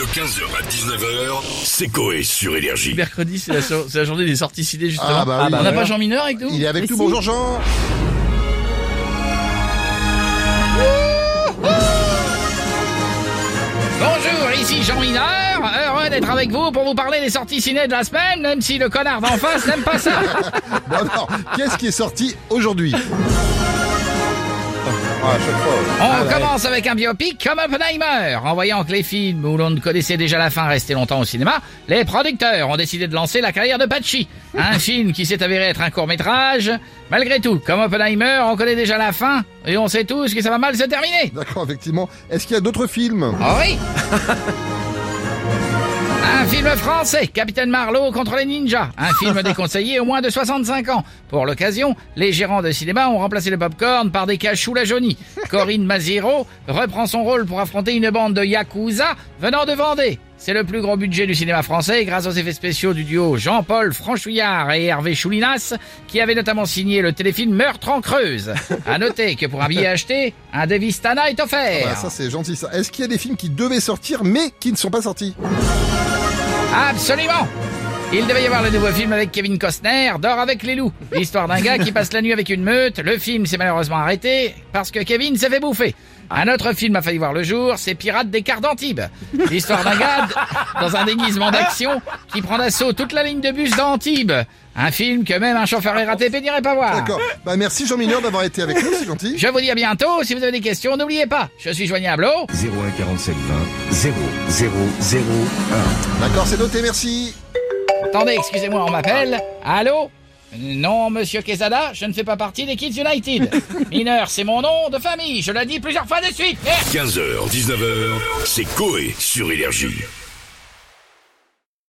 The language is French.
De 15h à 19h, c'est Coé sur Énergie. Mercredi, c'est la, so- c'est la journée des sorties ciné, justement. Ah bah oui. On n'a pas Jean Mineur avec nous Il est avec nous, bonjour Jean Bonjour, ici Jean Mineur. Heureux d'être avec vous pour vous parler des sorties ciné de la semaine, même si le connard d'en face n'aime pas ça. Bon alors, qu'est-ce qui est sorti aujourd'hui? Ah, à chaque fois. On Ah, commence avec un biopic comme Oppenheimer. En voyant que les films où l'on ne connaissait déjà la fin restaient longtemps au cinéma, les producteurs ont décidé de lancer la carrière de Pachi. Un film qui s'est avéré être un court-métrage. Malgré tout, comme Oppenheimer, on connaît déjà la fin et on sait tous que ça va mal se terminer. D'accord, effectivement. Est-ce qu'il y a d'autres films? Oh oui film français, Capitaine Marlowe contre les ninjas. Un film déconseillé au moins de 65 ans. Pour l'occasion, les gérants de cinéma ont remplacé le popcorn par des cachous la jaunie. Corinne Maziro reprend son rôle pour affronter une bande de yakuza venant de Vendée. C'est le plus gros budget du cinéma français grâce aux effets spéciaux du duo Jean-Paul Franchouillard et Hervé Choulinas, qui avaient notamment signé le téléfilm Meurtre en Creuse. À noter que pour un billet acheté, un Devistana est offert. Ah, Ça, c'est gentil ça. Est-ce qu'il y a des films qui devaient sortir mais qui ne sont pas sortis? Absolument il devait y avoir le nouveau film avec Kevin Costner, Dors avec les loups. L'histoire d'un gars qui passe la nuit avec une meute. Le film s'est malheureusement arrêté parce que Kevin s'est fait bouffer. Un autre film a failli voir le jour, c'est Pirates des quarts d'Antibes. L'histoire d'un gars dans un déguisement d'action qui prend d'assaut toute la ligne de bus d'Antibes. Un film que même un chauffeur RATP n'irait pas voir. D'accord. Bah merci Jean Mineur d'avoir été avec nous, c'est gentil. Je vous dis à bientôt. Si vous avez des questions, n'oubliez pas, je suis joignable au... 01 47 20 0 0 0 1. D'accord, c'est noté, merci. Attendez, excusez-moi, on m'appelle. Allô? Non, monsieur Quesada, je ne fais pas partie des Kids United. Mineur, c'est mon nom de famille, je l'ai dit plusieurs fois de suite. Merde 15h, 19h, c'est Coé sur Énergie.